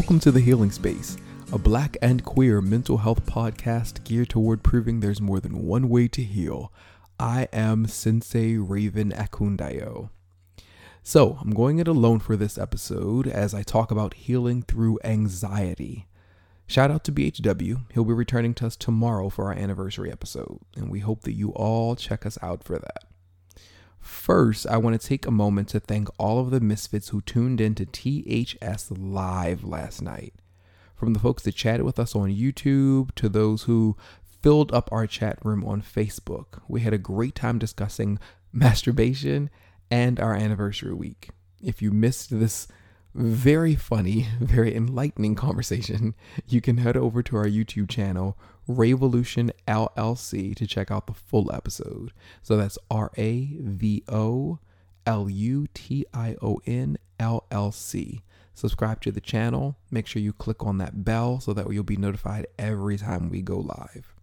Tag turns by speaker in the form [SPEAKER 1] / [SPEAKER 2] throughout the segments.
[SPEAKER 1] Welcome to The Healing Space, a black and queer mental health podcast geared toward proving there's more than one way to heal. I am Sensei Raven Akundayo. So, I'm going it alone for this episode as I talk about healing through anxiety. Shout out to BHW. He'll be returning to us tomorrow for our anniversary episode, and we hope that you all check us out for that. First, I want to take a moment to thank all of the misfits who tuned in to THS Live last night. From the folks that chatted with us on YouTube to those who filled up our chat room on Facebook. We had a great time discussing masturbation and our anniversary week. If you missed this very funny, very enlightening conversation, you can head over to our YouTube channel, Ravolution LLC, to check out the full episode. So that's R A V O L U T I O N L L C. Subscribe to the channel. Make sure you click on that bell so that you'll be notified every time we go live.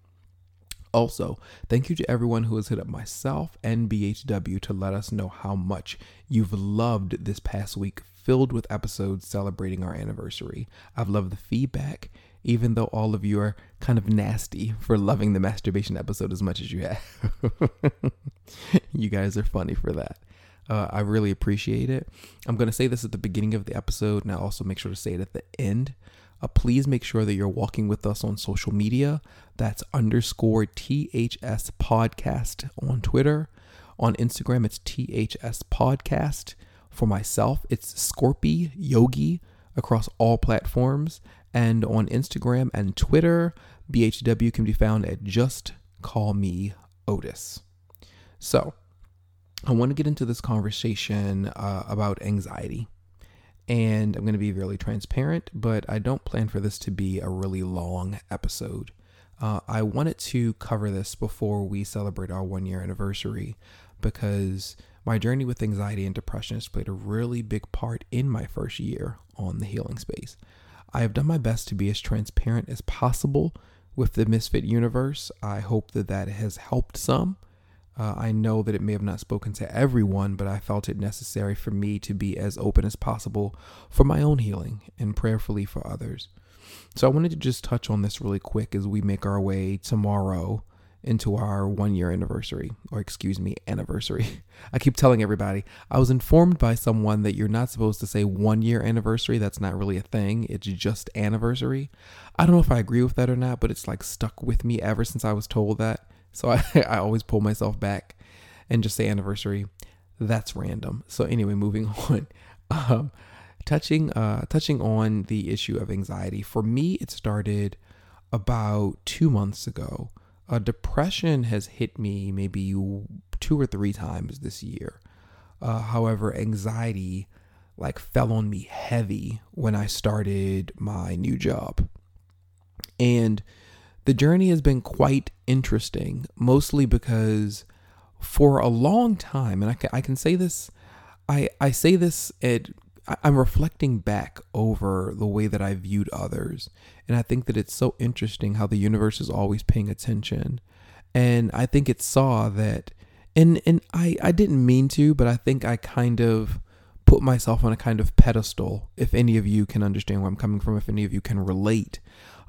[SPEAKER 1] Also, thank you to everyone who has hit up myself and BHW to let us know how much you've loved this past week filled with episodes celebrating our anniversary. I've loved the feedback, even though all of you are kind of nasty for loving the masturbation episode as much as you have. you guys are funny for that. Uh, I really appreciate it. I'm going to say this at the beginning of the episode, and I also make sure to say it at the end. Uh, please make sure that you're walking with us on social media. That's underscore THS podcast on Twitter. On Instagram, it's THS podcast. For myself, it's ScorpiYogi across all platforms. And on Instagram and Twitter, BHW can be found at Just Call Me Otis. So, I want to get into this conversation uh, about anxiety. And I'm going to be really transparent, but I don't plan for this to be a really long episode. Uh, I wanted to cover this before we celebrate our one year anniversary because my journey with anxiety and depression has played a really big part in my first year on the healing space. I have done my best to be as transparent as possible with the Misfit universe. I hope that that has helped some. Uh, I know that it may have not spoken to everyone, but I felt it necessary for me to be as open as possible for my own healing and prayerfully for others. So I wanted to just touch on this really quick as we make our way tomorrow into our one year anniversary, or excuse me, anniversary. I keep telling everybody, I was informed by someone that you're not supposed to say one year anniversary. That's not really a thing, it's just anniversary. I don't know if I agree with that or not, but it's like stuck with me ever since I was told that. So I, I always pull myself back and just say anniversary. That's random. So anyway, moving on. Um, touching uh, touching on the issue of anxiety. For me, it started about two months ago. Uh, depression has hit me maybe two or three times this year. Uh, however, anxiety like fell on me heavy when I started my new job. And the journey has been quite interesting, mostly because for a long time, and I can, I can say this, I, I say this at I'm reflecting back over the way that I viewed others. And I think that it's so interesting how the universe is always paying attention. And I think it saw that and and I, I didn't mean to, but I think I kind of put myself on a kind of pedestal. If any of you can understand where I'm coming from, if any of you can relate,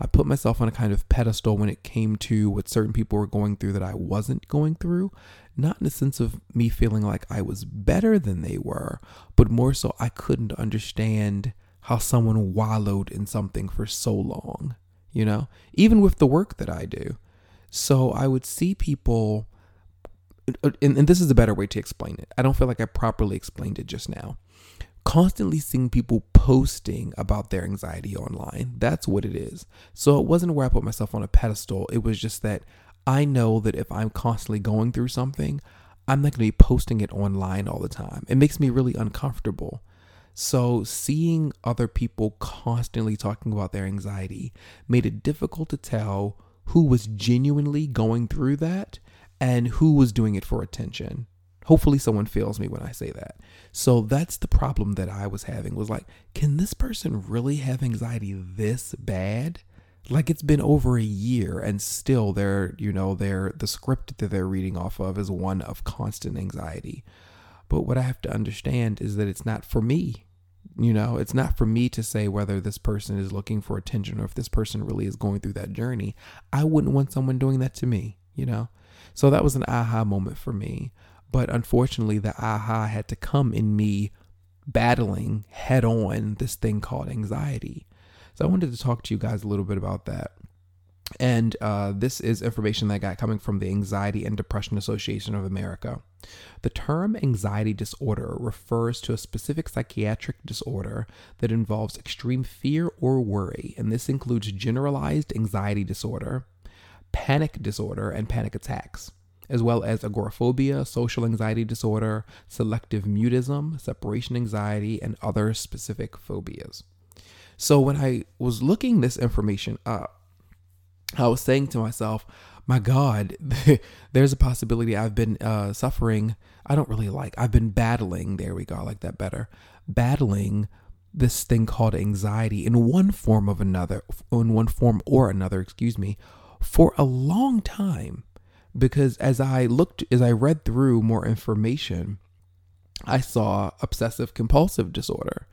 [SPEAKER 1] I put myself on a kind of pedestal when it came to what certain people were going through that I wasn't going through not in the sense of me feeling like I was better than they were, but more so I couldn't understand how someone wallowed in something for so long, you know, even with the work that I do. So I would see people, uh, and, and this is a better way to explain it. I don't feel like I properly explained it just now. Constantly seeing people posting about their anxiety online. That's what it is. So it wasn't where I put myself on a pedestal. It was just that I know that if I'm constantly going through something, I'm not going to be posting it online all the time. It makes me really uncomfortable. So, seeing other people constantly talking about their anxiety made it difficult to tell who was genuinely going through that and who was doing it for attention. Hopefully someone feels me when I say that. So that's the problem that I was having was like, can this person really have anxiety this bad? like it's been over a year and still they're you know they're the script that they're reading off of is one of constant anxiety but what i have to understand is that it's not for me You know, it's not for me to say whether this person is looking for attention or if this person really is going through that journey. I wouldn't want someone doing that to me, you know? So that was an aha moment for me. But unfortunately, the aha had to come in me battling head on this thing called anxiety. So I wanted to talk to you guys a little bit about that. And uh, this is information that I got coming from the Anxiety and Depression Association of America. The term anxiety disorder refers to a specific psychiatric disorder that involves extreme fear or worry, and this includes generalized anxiety disorder, panic disorder, and panic attacks, as well as agoraphobia, social anxiety disorder, selective mutism, separation anxiety, and other specific phobias. So when I was looking this information up, I was saying to myself, my God, there's a possibility I've been uh, suffering. I don't really like, I've been battling, there we go, I like that better, battling this thing called anxiety in one form of another, in one form or another, excuse me, for a long time. Because as I looked, as I read through more information, I saw obsessive compulsive disorder.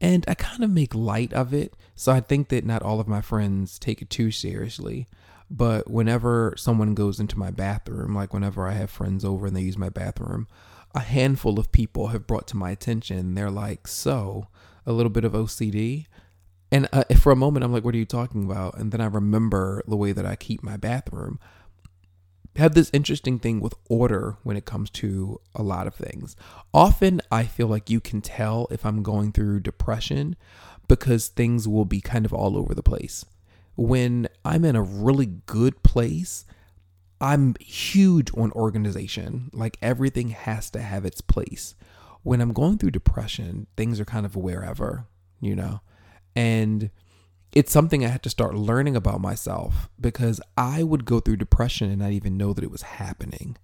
[SPEAKER 1] And I kind of make light of it. So I think that not all of my friends take it too seriously. But whenever someone goes into my bathroom, like whenever I have friends over and they use my bathroom, a handful of people have brought to my attention. They're like, So, a little bit of OCD? And uh, for a moment, I'm like, What are you talking about? And then I remember the way that I keep my bathroom have this interesting thing with order when it comes to a lot of things. Often I feel like you can tell if I'm going through depression because things will be kind of all over the place. When I'm in a really good place, I'm huge on organization. Like everything has to have its place. When I'm going through depression, things are kind of wherever, you know? And it's something I had to start learning about myself because I would go through depression and not even know that it was happening.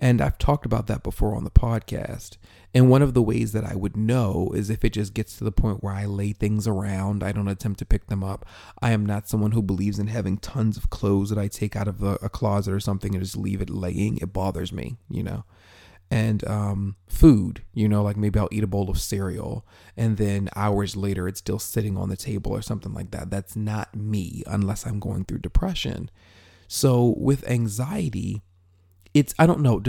[SPEAKER 1] And I've talked about that before on the podcast. And one of the ways that I would know is if it just gets to the point where I lay things around, I don't attempt to pick them up. I am not someone who believes in having tons of clothes that I take out of a, a closet or something and just leave it laying. It bothers me, you know and um, food. You know, like maybe I'll eat a bowl of cereal and then hours later it's still sitting on the table or something like that. That's not me unless I'm going through depression. So with anxiety, it's, I don't know,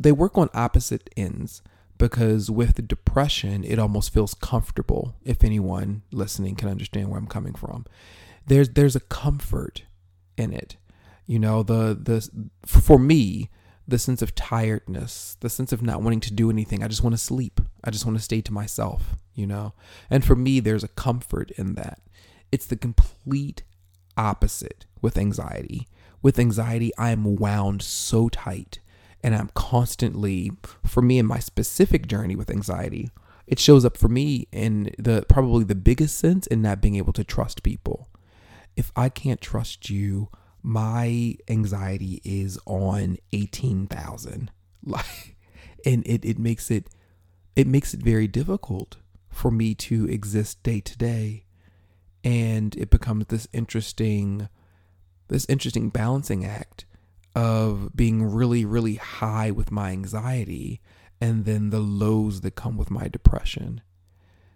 [SPEAKER 1] they work on opposite ends because with depression, it almost feels comfortable. If anyone listening can understand where I'm coming from, there's there's a comfort in it. You know, the the for me, the sense of tiredness, the sense of not wanting to do anything. I just want to sleep. I just want to stay to myself, you know? And for me, there's a comfort in that. It's the complete opposite with anxiety. With anxiety, I am wound so tight and I'm constantly, for me in my specific journey with anxiety, it shows up for me in the probably the biggest sense in not being able to trust people. If I can't trust you, my anxiety is on 18,000 like and it, it makes it it makes it very difficult for me to exist day to day. And it becomes this interesting this interesting balancing act of being really really high with my anxiety and then the lows that come with my depression.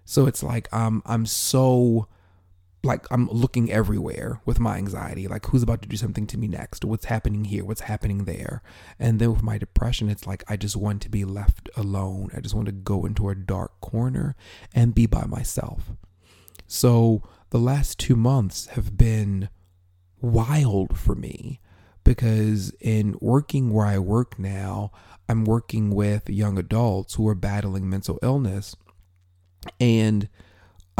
[SPEAKER 1] So it's like I'm I'm so like I'm looking everywhere with my anxiety, like who's about to do something to me next? What's happening here? What's happening there? And then with my depression, it's like I just want to be left alone. I just want to go into a dark corner and be by myself. So the last two months have been wild for me because in working where I work now, I'm working with young adults who are battling mental illness. And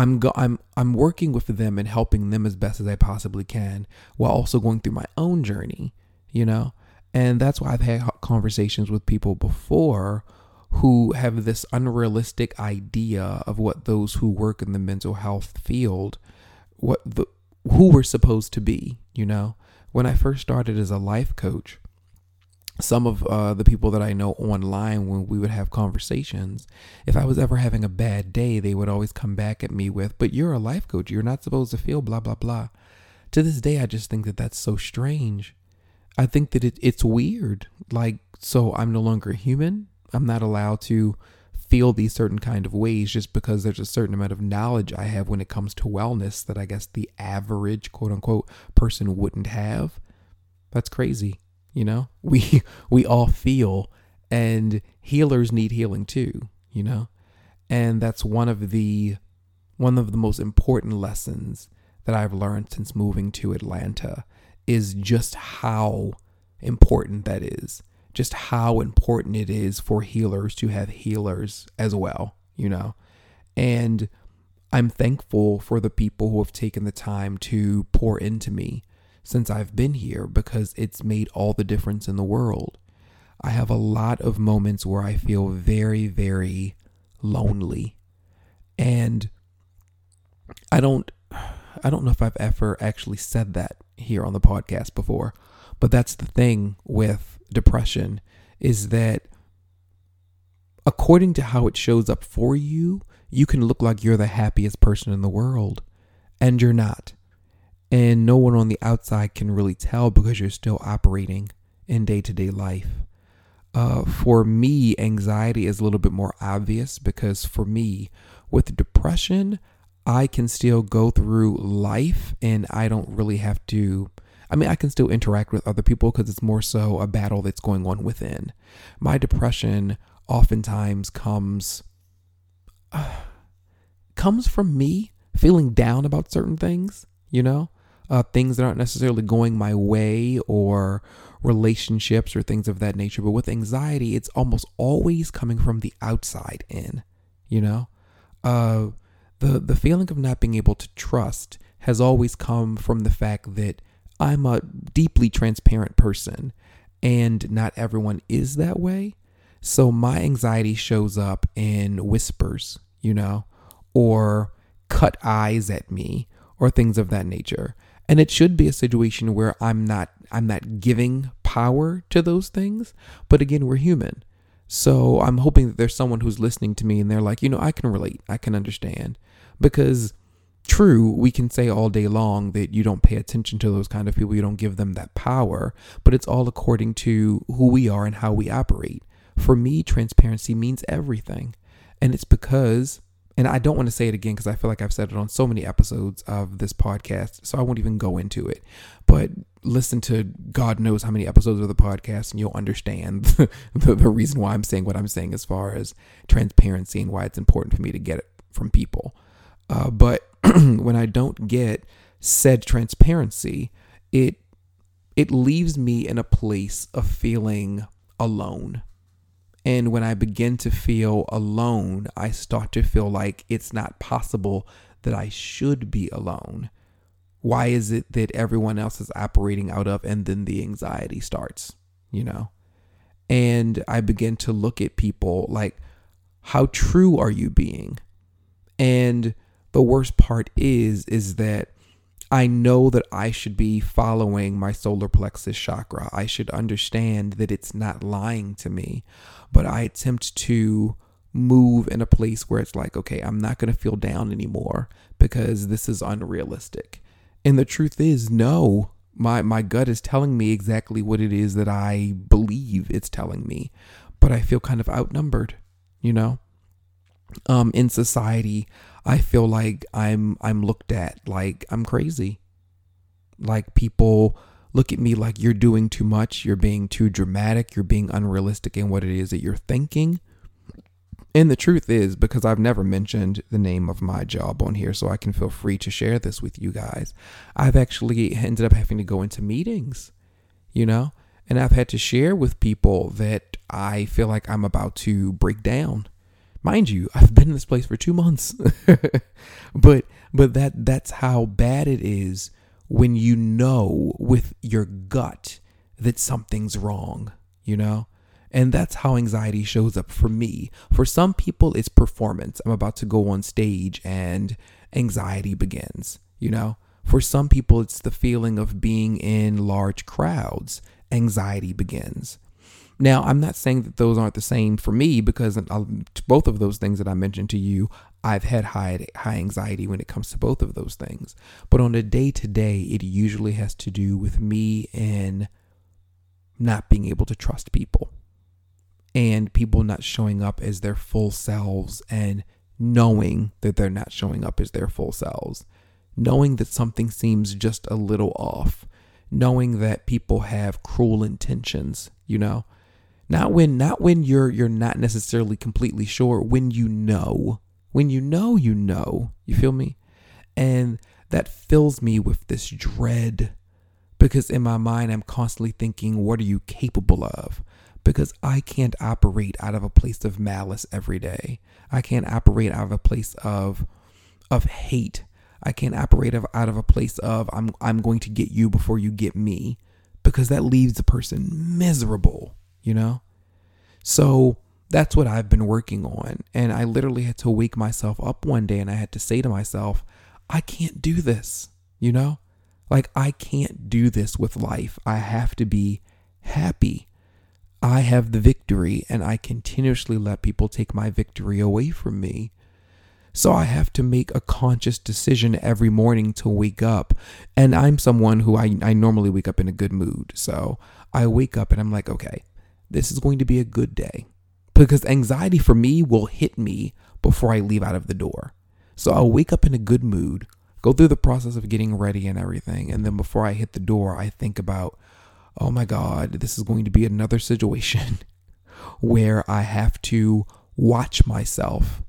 [SPEAKER 1] I'm go- I'm I'm working with them and helping them as best as I possibly can while also going through my own journey, you know? And that's why I've had conversations with people before who have this unrealistic idea of what those who work in the mental health field what the who we're supposed to be, you know? When I first started as a life coach, some of uh, the people that I know online when we would have conversations, if I was ever having a bad day, they would always come back at me with, But you're a life coach. You're not supposed to feel blah, blah, blah. To this day, I just think that that's so strange. I think that it, it's weird. Like, so I'm no longer human. I'm not allowed to feel these certain kind of ways just because there's a certain amount of knowledge I have when it comes to wellness that I guess the average quote unquote person wouldn't have. That's crazy. You know, we we all feel and healers need healing too, you know? And that's one of the one of the most important lessons that I've learned since moving to Atlanta is just how important that is. Just how important it is for healers to have healers as well, you know? And I'm thankful for the people who have taken the time to pour into me since I've been here because it's made all the difference in the world. I have a lot of moments where I feel very, very lonely. And I don't I don't know if I've ever actually said that here on the podcast before, but that's the thing with depression is that according to how it shows up for you, you can look like you're the happiest person in the world and you're not. And no one on the outside can really tell because you're still operating in day to day life. Uh, for me, anxiety is a little bit more obvious because for me, with depression, I can still go through life and I don't really have to. I mean, I can still interact with other people because it's more so a battle that's going on within. My depression oftentimes comes uh, comes from me feeling down about certain things, you know, uh, things that aren't necessarily going my way or relationships or things of that nature. But with anxiety, it's almost always coming from the outside in, you know? Uh, the, the feeling of not being able to trust has always come from the fact that I'm a deeply transparent person and not everyone is that way. So my anxiety shows up in whispers, you know, or cut eyes at me or things of that nature. And it should be a situation where I'm not I'm not giving power to those things, but again, we're human. So I'm hoping that there's someone who's listening to me and they're like, you know, I can relate. I can understand. Because true, we can say all day long that you don't pay attention to those kind of people, you don't give them that power, but it's all according to who we are and how we operate. For me, transparency means everything. And it's because and I don't want to say it again because I feel like I've said it on so many episodes of this podcast, so I won't even go into it. But listen to God knows how many episodes of the podcast, and you'll understand the, the reason why I'm saying what I'm saying as far as transparency and why it's important for me to get it from people. Uh, but when I don't get said transparency, it it leaves me in a place of feeling alone and when I begin to feel alone, I start to feel like it's not possible that I should be alone. Why is it that everyone else is operating out of, and then the anxiety starts, you know? And I begin to look at people like, how true are you being? And the worst part is, is that I know that I should be following my solar plexus chakra. I should understand that it's not lying to me, but I attempt to move in a place where it's like, okay, I'm not going to feel down anymore because this is unrealistic. And the truth is, no, my, my gut is telling me exactly what it is that I believe it's telling me, but I feel kind of outnumbered, you know? Um, in society, I feel like I'm I'm looked at like I'm crazy. Like people look at me like you're doing too much, you're being too dramatic, you're being unrealistic in what it is that you're thinking. And the truth is, because I've never mentioned the name of my job on here, so I can feel free to share this with you guys, I've actually ended up having to go into meetings, you know, and I've had to share with people that I feel like I'm about to break down Mind you, I've been in this place for two months. but but that that's how bad it is when you know with your gut that something's wrong, you know? And that's how anxiety shows up for me. For some people, it's performance. I'm about to go on stage and anxiety begins, you know? For some people, it's the feeling of being in large crowds. Anxiety begins. Now, I'm not saying that those aren't the same for me because um, both of those things that I mentioned to you, I've had high high anxiety when it comes to both of those things. But on a day to day, it usually has to do with me and not being able to trust people. and people not showing up as their full selves and knowing that they're not showing up as their full selves, knowing that something seems just a little off, knowing that people have cruel intentions, you know? Not when not when you're you're not necessarily completely sure, when you know. When you know, you know. You feel me? And that fills me with this dread because in my mind I'm constantly thinking, what are you capable of? because I can't operate out of a place of malice every day. I can't operate out of a place of of hate. I can't operate out of a place of I'm I'm going to get you before you get me because that leaves the person miserable, you know? So that's what I've been working on and I literally had to wake myself up one day and I had to say to myself, I can't do this, you know? Like I can't do this with life. I have to be happy. I have the victory and I continuously let people take my victory away from me. So I have to make a conscious decision every morning to wake up. And I'm someone who I, I normally wake up in a good mood. So I wake up and I'm like, okay, this is going to be a good day. Because anxiety for me will hit me before I leave out of the door. So I'll wake up in a good mood, go through the process of getting ready and everything. And then before I hit the door, I think about, oh my God, this is going to be another situation where I have to watch myself,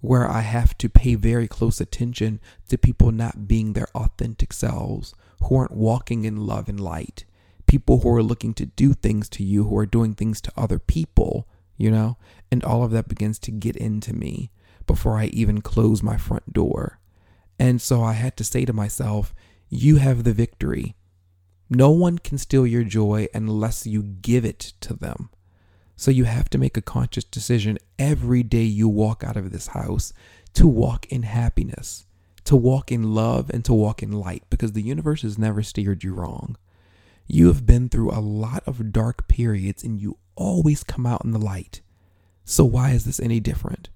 [SPEAKER 1] where I have to pay very close attention to people not being their authentic selves, who aren't walking in love and light, people who are looking to do things to you, who are doing things to other people, you know? And all of that begins to get into me before I even close my front door. And so I had to say to myself, you have the victory. No one can steal your joy unless you give it to them. So you have to make a conscious decision every day you walk out of this house to walk in happiness, to walk in love, and to walk in light because the universe has never steered you wrong. You have been through a lot of dark periods and you always come out in the light. So why is this any different?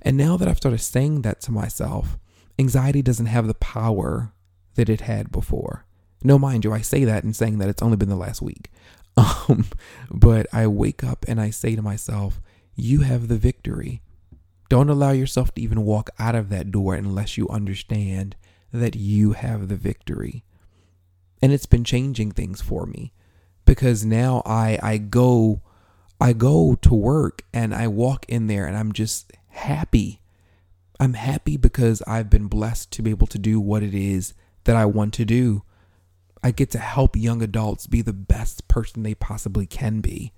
[SPEAKER 1] And now that I've started saying that to myself, anxiety doesn't have the power that it had before. No, mind you, I say that and saying that it's only been the last week. Um, but I wake up and I say to myself, You have the victory. Don't allow yourself to even walk out of that door unless you understand that you have the victory. And it's been changing things for me because now I I go I go to work and I walk in there and I'm just happy. I'm happy because I've been blessed to be able to do what it is that I want to do. I get to help young adults be the best person they possibly can be.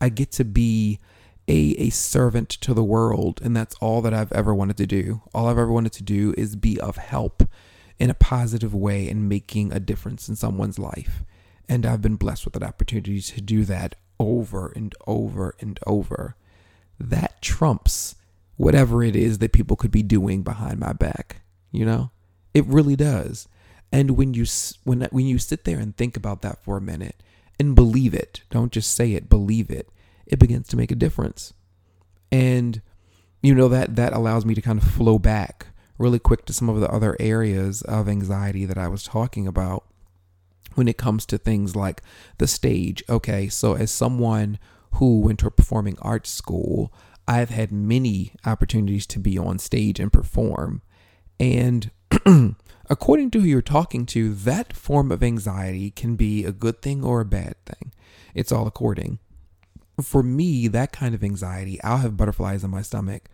[SPEAKER 1] I get to be a, a servant to the world, and that's all that I've ever wanted to do. All I've ever wanted to do is be of help in a positive way and making a difference in someone's life. And I've been blessed with an opportunity to do that over and over and over. That trumps whatever it is that people could be doing behind my back, you know? It really does. And when you when when you sit there and think about that for a minute and believe it, don't just say it, believe it, it begins to make a difference. And you know that that allows me to kind of flow back really quick to some of the other areas of anxiety that I was talking about when it comes to things like the stage. Okay, so as someone who went to a performing arts school, I've had many opportunities to be on stage and perform. And according to who you're talking to, that form of anxiety can be a good thing or a bad thing. It's all according. For me, that kind of anxiety, I'll have butterflies in my stomach.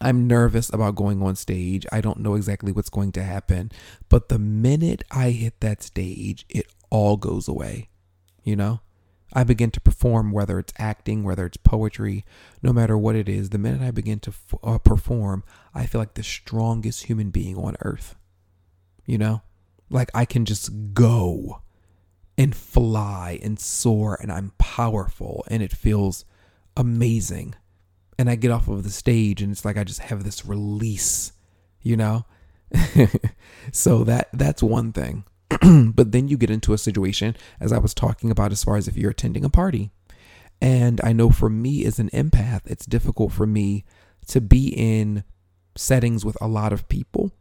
[SPEAKER 1] I'm nervous about going on stage. I don't know exactly what's going to happen. But the minute I hit that stage, it all goes away. You know? I begin to perform, whether it's acting, whether it's poetry, no matter what it is. The minute I begin to f- uh, perform, I feel like the strongest human being on earth you know? Like I can just go and fly and soar and I'm powerful and it feels amazing. And I get off of the stage and it's like I just have this release, you know? so that that's one thing. but then you get into a situation as I was talking about as far as if you're attending a party. And I know for me as an empath, it's difficult for me to be in settings with a lot of people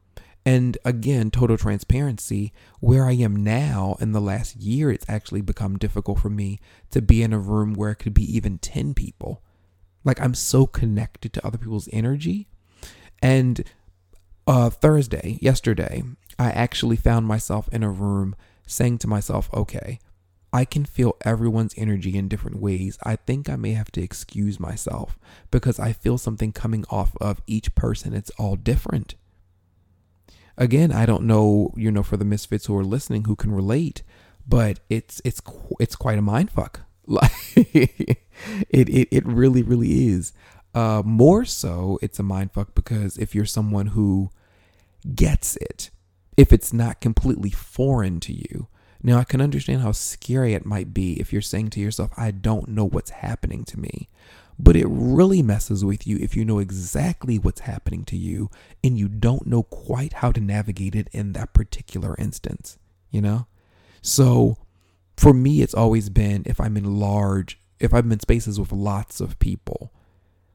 [SPEAKER 1] And again, total transparency, where I am now in the last year, it's actually become difficult for me to be in a room where it could be even 10 people. Like I'm so connected to other people's energy. And uh, Thursday, yesterday, I actually found myself in a room saying to myself, okay, I can feel everyone's energy in different ways. I think I may have to excuse myself because I feel something coming off of each person. It's all different. Again, I don't know, you know, for the misfits who are listening who can relate, but it's it's it's quite a mind fuck. Like it, it it really really is. Uh, more so, it's a mind fuck because if you're someone who gets it, if it's not completely foreign to you, now, I can understand how scary it might be if you're saying to yourself, I don't know what's happening to me. But it really messes with you if you know exactly what's happening to you and you don't know quite how to navigate it in that particular instance, you know? So for me, it's always been if I'm in large, if I'm in spaces with lots of people.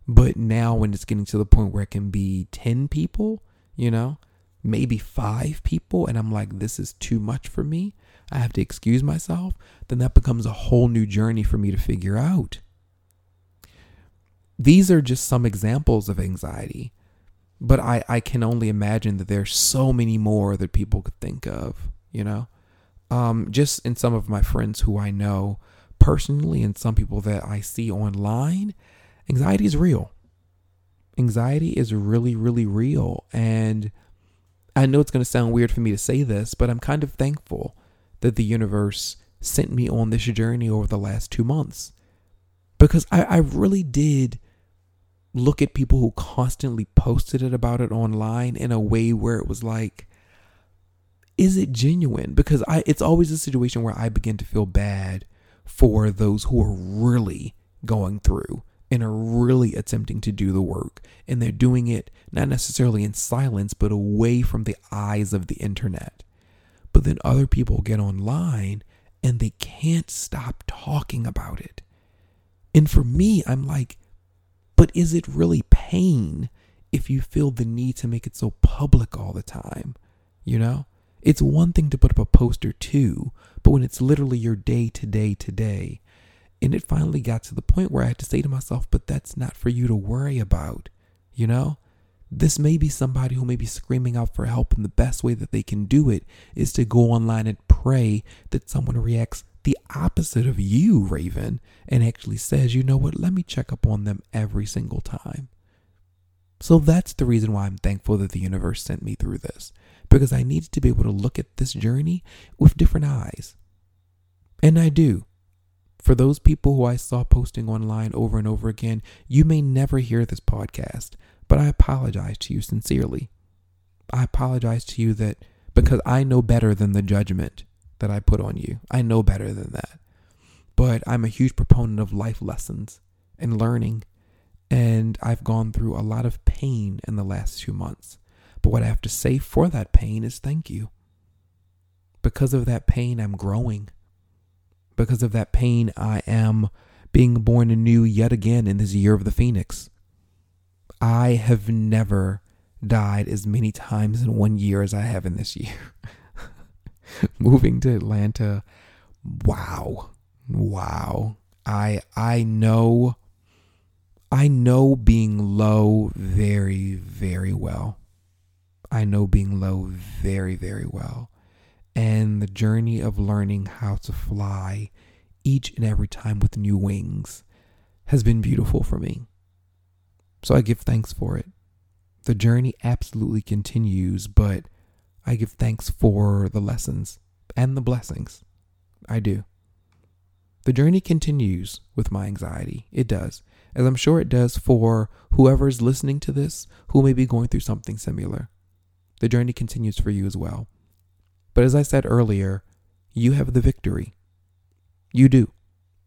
[SPEAKER 1] But now when it's getting to the point where it can be 10 people, you know, maybe five people, and I'm like, this is too much for me I have to excuse myself, then that becomes a whole new journey for me to figure out. These are just some examples of anxiety, but I, I can only imagine that there's so many more that people could think of, you know? Um, just in some of my friends who I know personally and some people that I see online, anxiety is real. Anxiety is really, really real. And I know it's going to sound weird for me to say this, but I'm kind of thankful that the universe sent me on this journey over the last two months. Because I, I really did look at people who constantly posted it about it online in a way where it was like, is it genuine? Because I it's always a situation where I begin to feel bad for those who are really going through and are really attempting to do the work. And they're doing it not necessarily in silence, but away from the eyes of the internet. But then other people get online and they can't stop talking about it. And for me, I'm like, but is it really pain if you feel the need to make it so public all the time? You know? It's one thing to put up a poster too, but when it's literally your day to day to day. And it finally got to the point where I had to say to myself, but that's not for you to worry about, you know? This may be somebody who may be screaming out for help, and the best way that they can do it is to go online and pray that someone reacts the opposite of you, Raven, and actually says, you know what, let me check up on them every single time. So that's the reason why I'm thankful that the universe sent me through this, because I needed to be able to look at this journey with different eyes. And I do. For those people who I saw posting online over and over again, you may never hear this podcast, but I apologize to you sincerely. I apologize to you that because I know better than the judgment that I put on you. I know better than that. But I'm a huge proponent of life lessons and learning. And I've gone through a lot of pain in the last two months. But what I have to say for that pain is thank you. Because of that pain, I'm growing. Because of that pain, I am being born anew yet again in this year of the Phoenix. I have never died as many times in one year as I have in this year. Moving to Atlanta, wow. Wow. I I know I know being low very very well. I know being low very very well. And the journey of learning how to fly each and every time with new wings has been beautiful for me. So I give thanks for it. The journey absolutely continues, but I give thanks for the lessons and the blessings. I do. The journey continues with my anxiety. It does, as I'm sure it does for whoever's listening to this who may be going through something similar. The journey continues for you as well. But as I said earlier, you have the victory. You do.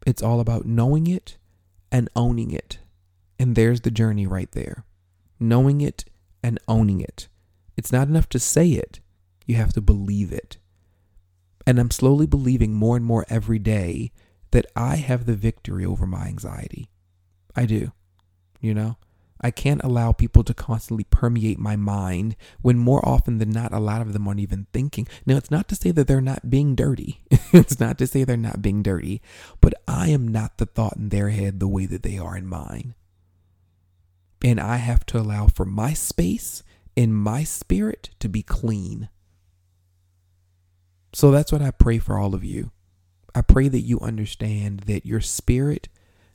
[SPEAKER 1] It's all about knowing it and owning it. And there's the journey right there knowing it and owning it. It's not enough to say it, you have to believe it. And I'm slowly believing more and more every day that I have the victory over my anxiety. I do. You know, I can't allow people to constantly permeate my mind when more often than not, a lot of them aren't even thinking. Now, it's not to say that they're not being dirty. it's not to say they're not being dirty, but I am not the thought in their head the way that they are in mine. And I have to allow for my space in my spirit to be clean. So that's what I pray for all of you. I pray that you understand that your spirit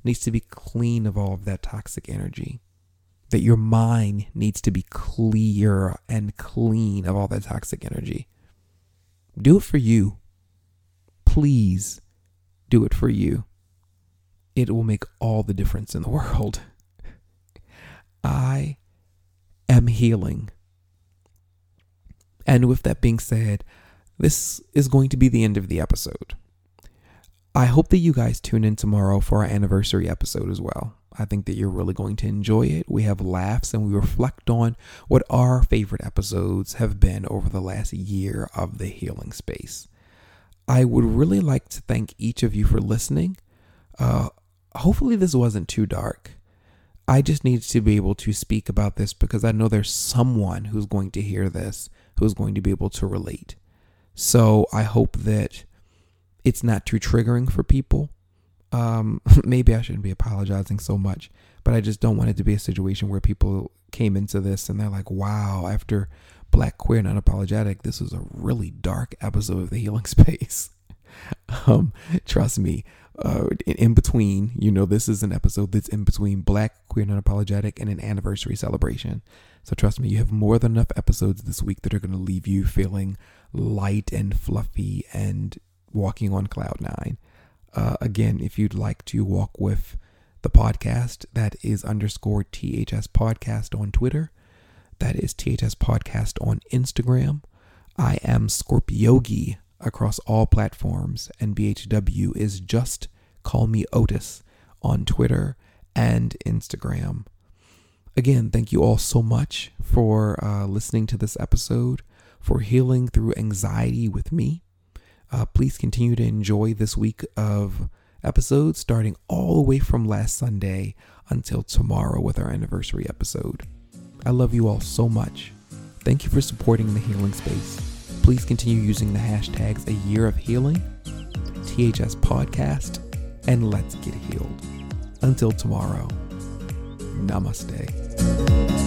[SPEAKER 1] needs to be clean of all of that toxic energy that your mind needs to be clear and clean of all that toxic energy. Do it for you. Please do it for you. It will make all the difference in the world. I am healing. And with that being said, this is going to be the end of the episode. I hope that you guys tune in tomorrow for our anniversary episode as well. I think that you're really going to enjoy it. We have laughs and we reflect on what our favorite episodes have been over the last year of the healing space. I would really like to thank each of you for listening. Uh, hopefully, this wasn't too dark. I just needed to be able to speak about this because I know there's someone who's going to hear this who's going to be able to relate. So I hope that it's not too triggering for people um, maybe I shouldn't be apologizing so much, but I just don't want it to be a situation where people came into this and they're like, wow, after Black Queer and Unapologetic, this was a really dark episode of the Healing Space. um, trust me, uh, in, in, between, you know, this is an episode that's in between Black Queer and Unapologetic and an anniversary celebration. So trust me, you have more than enough episodes this week that are going to leave you feeling light and fluffy and walking on cloud nine. Uh, again, if you'd like to walk with the podcast, that is underscore THS podcast on Twitter. That is THS podcast on Instagram. I am ScorpiYogi across all platforms, and BHW is just call me Otis on Twitter and Instagram. Again, thank you all so much for uh, listening to this episode, for healing through anxiety with me. Uh, please continue to enjoy this week of episodes starting all the way from last Sunday until tomorrow with our anniversary episode. I love you all so much. Thank you for supporting the healing space. Please continue using the hashtags a year of healing, THS podcast, and let's get healed. Until tomorrow, namaste.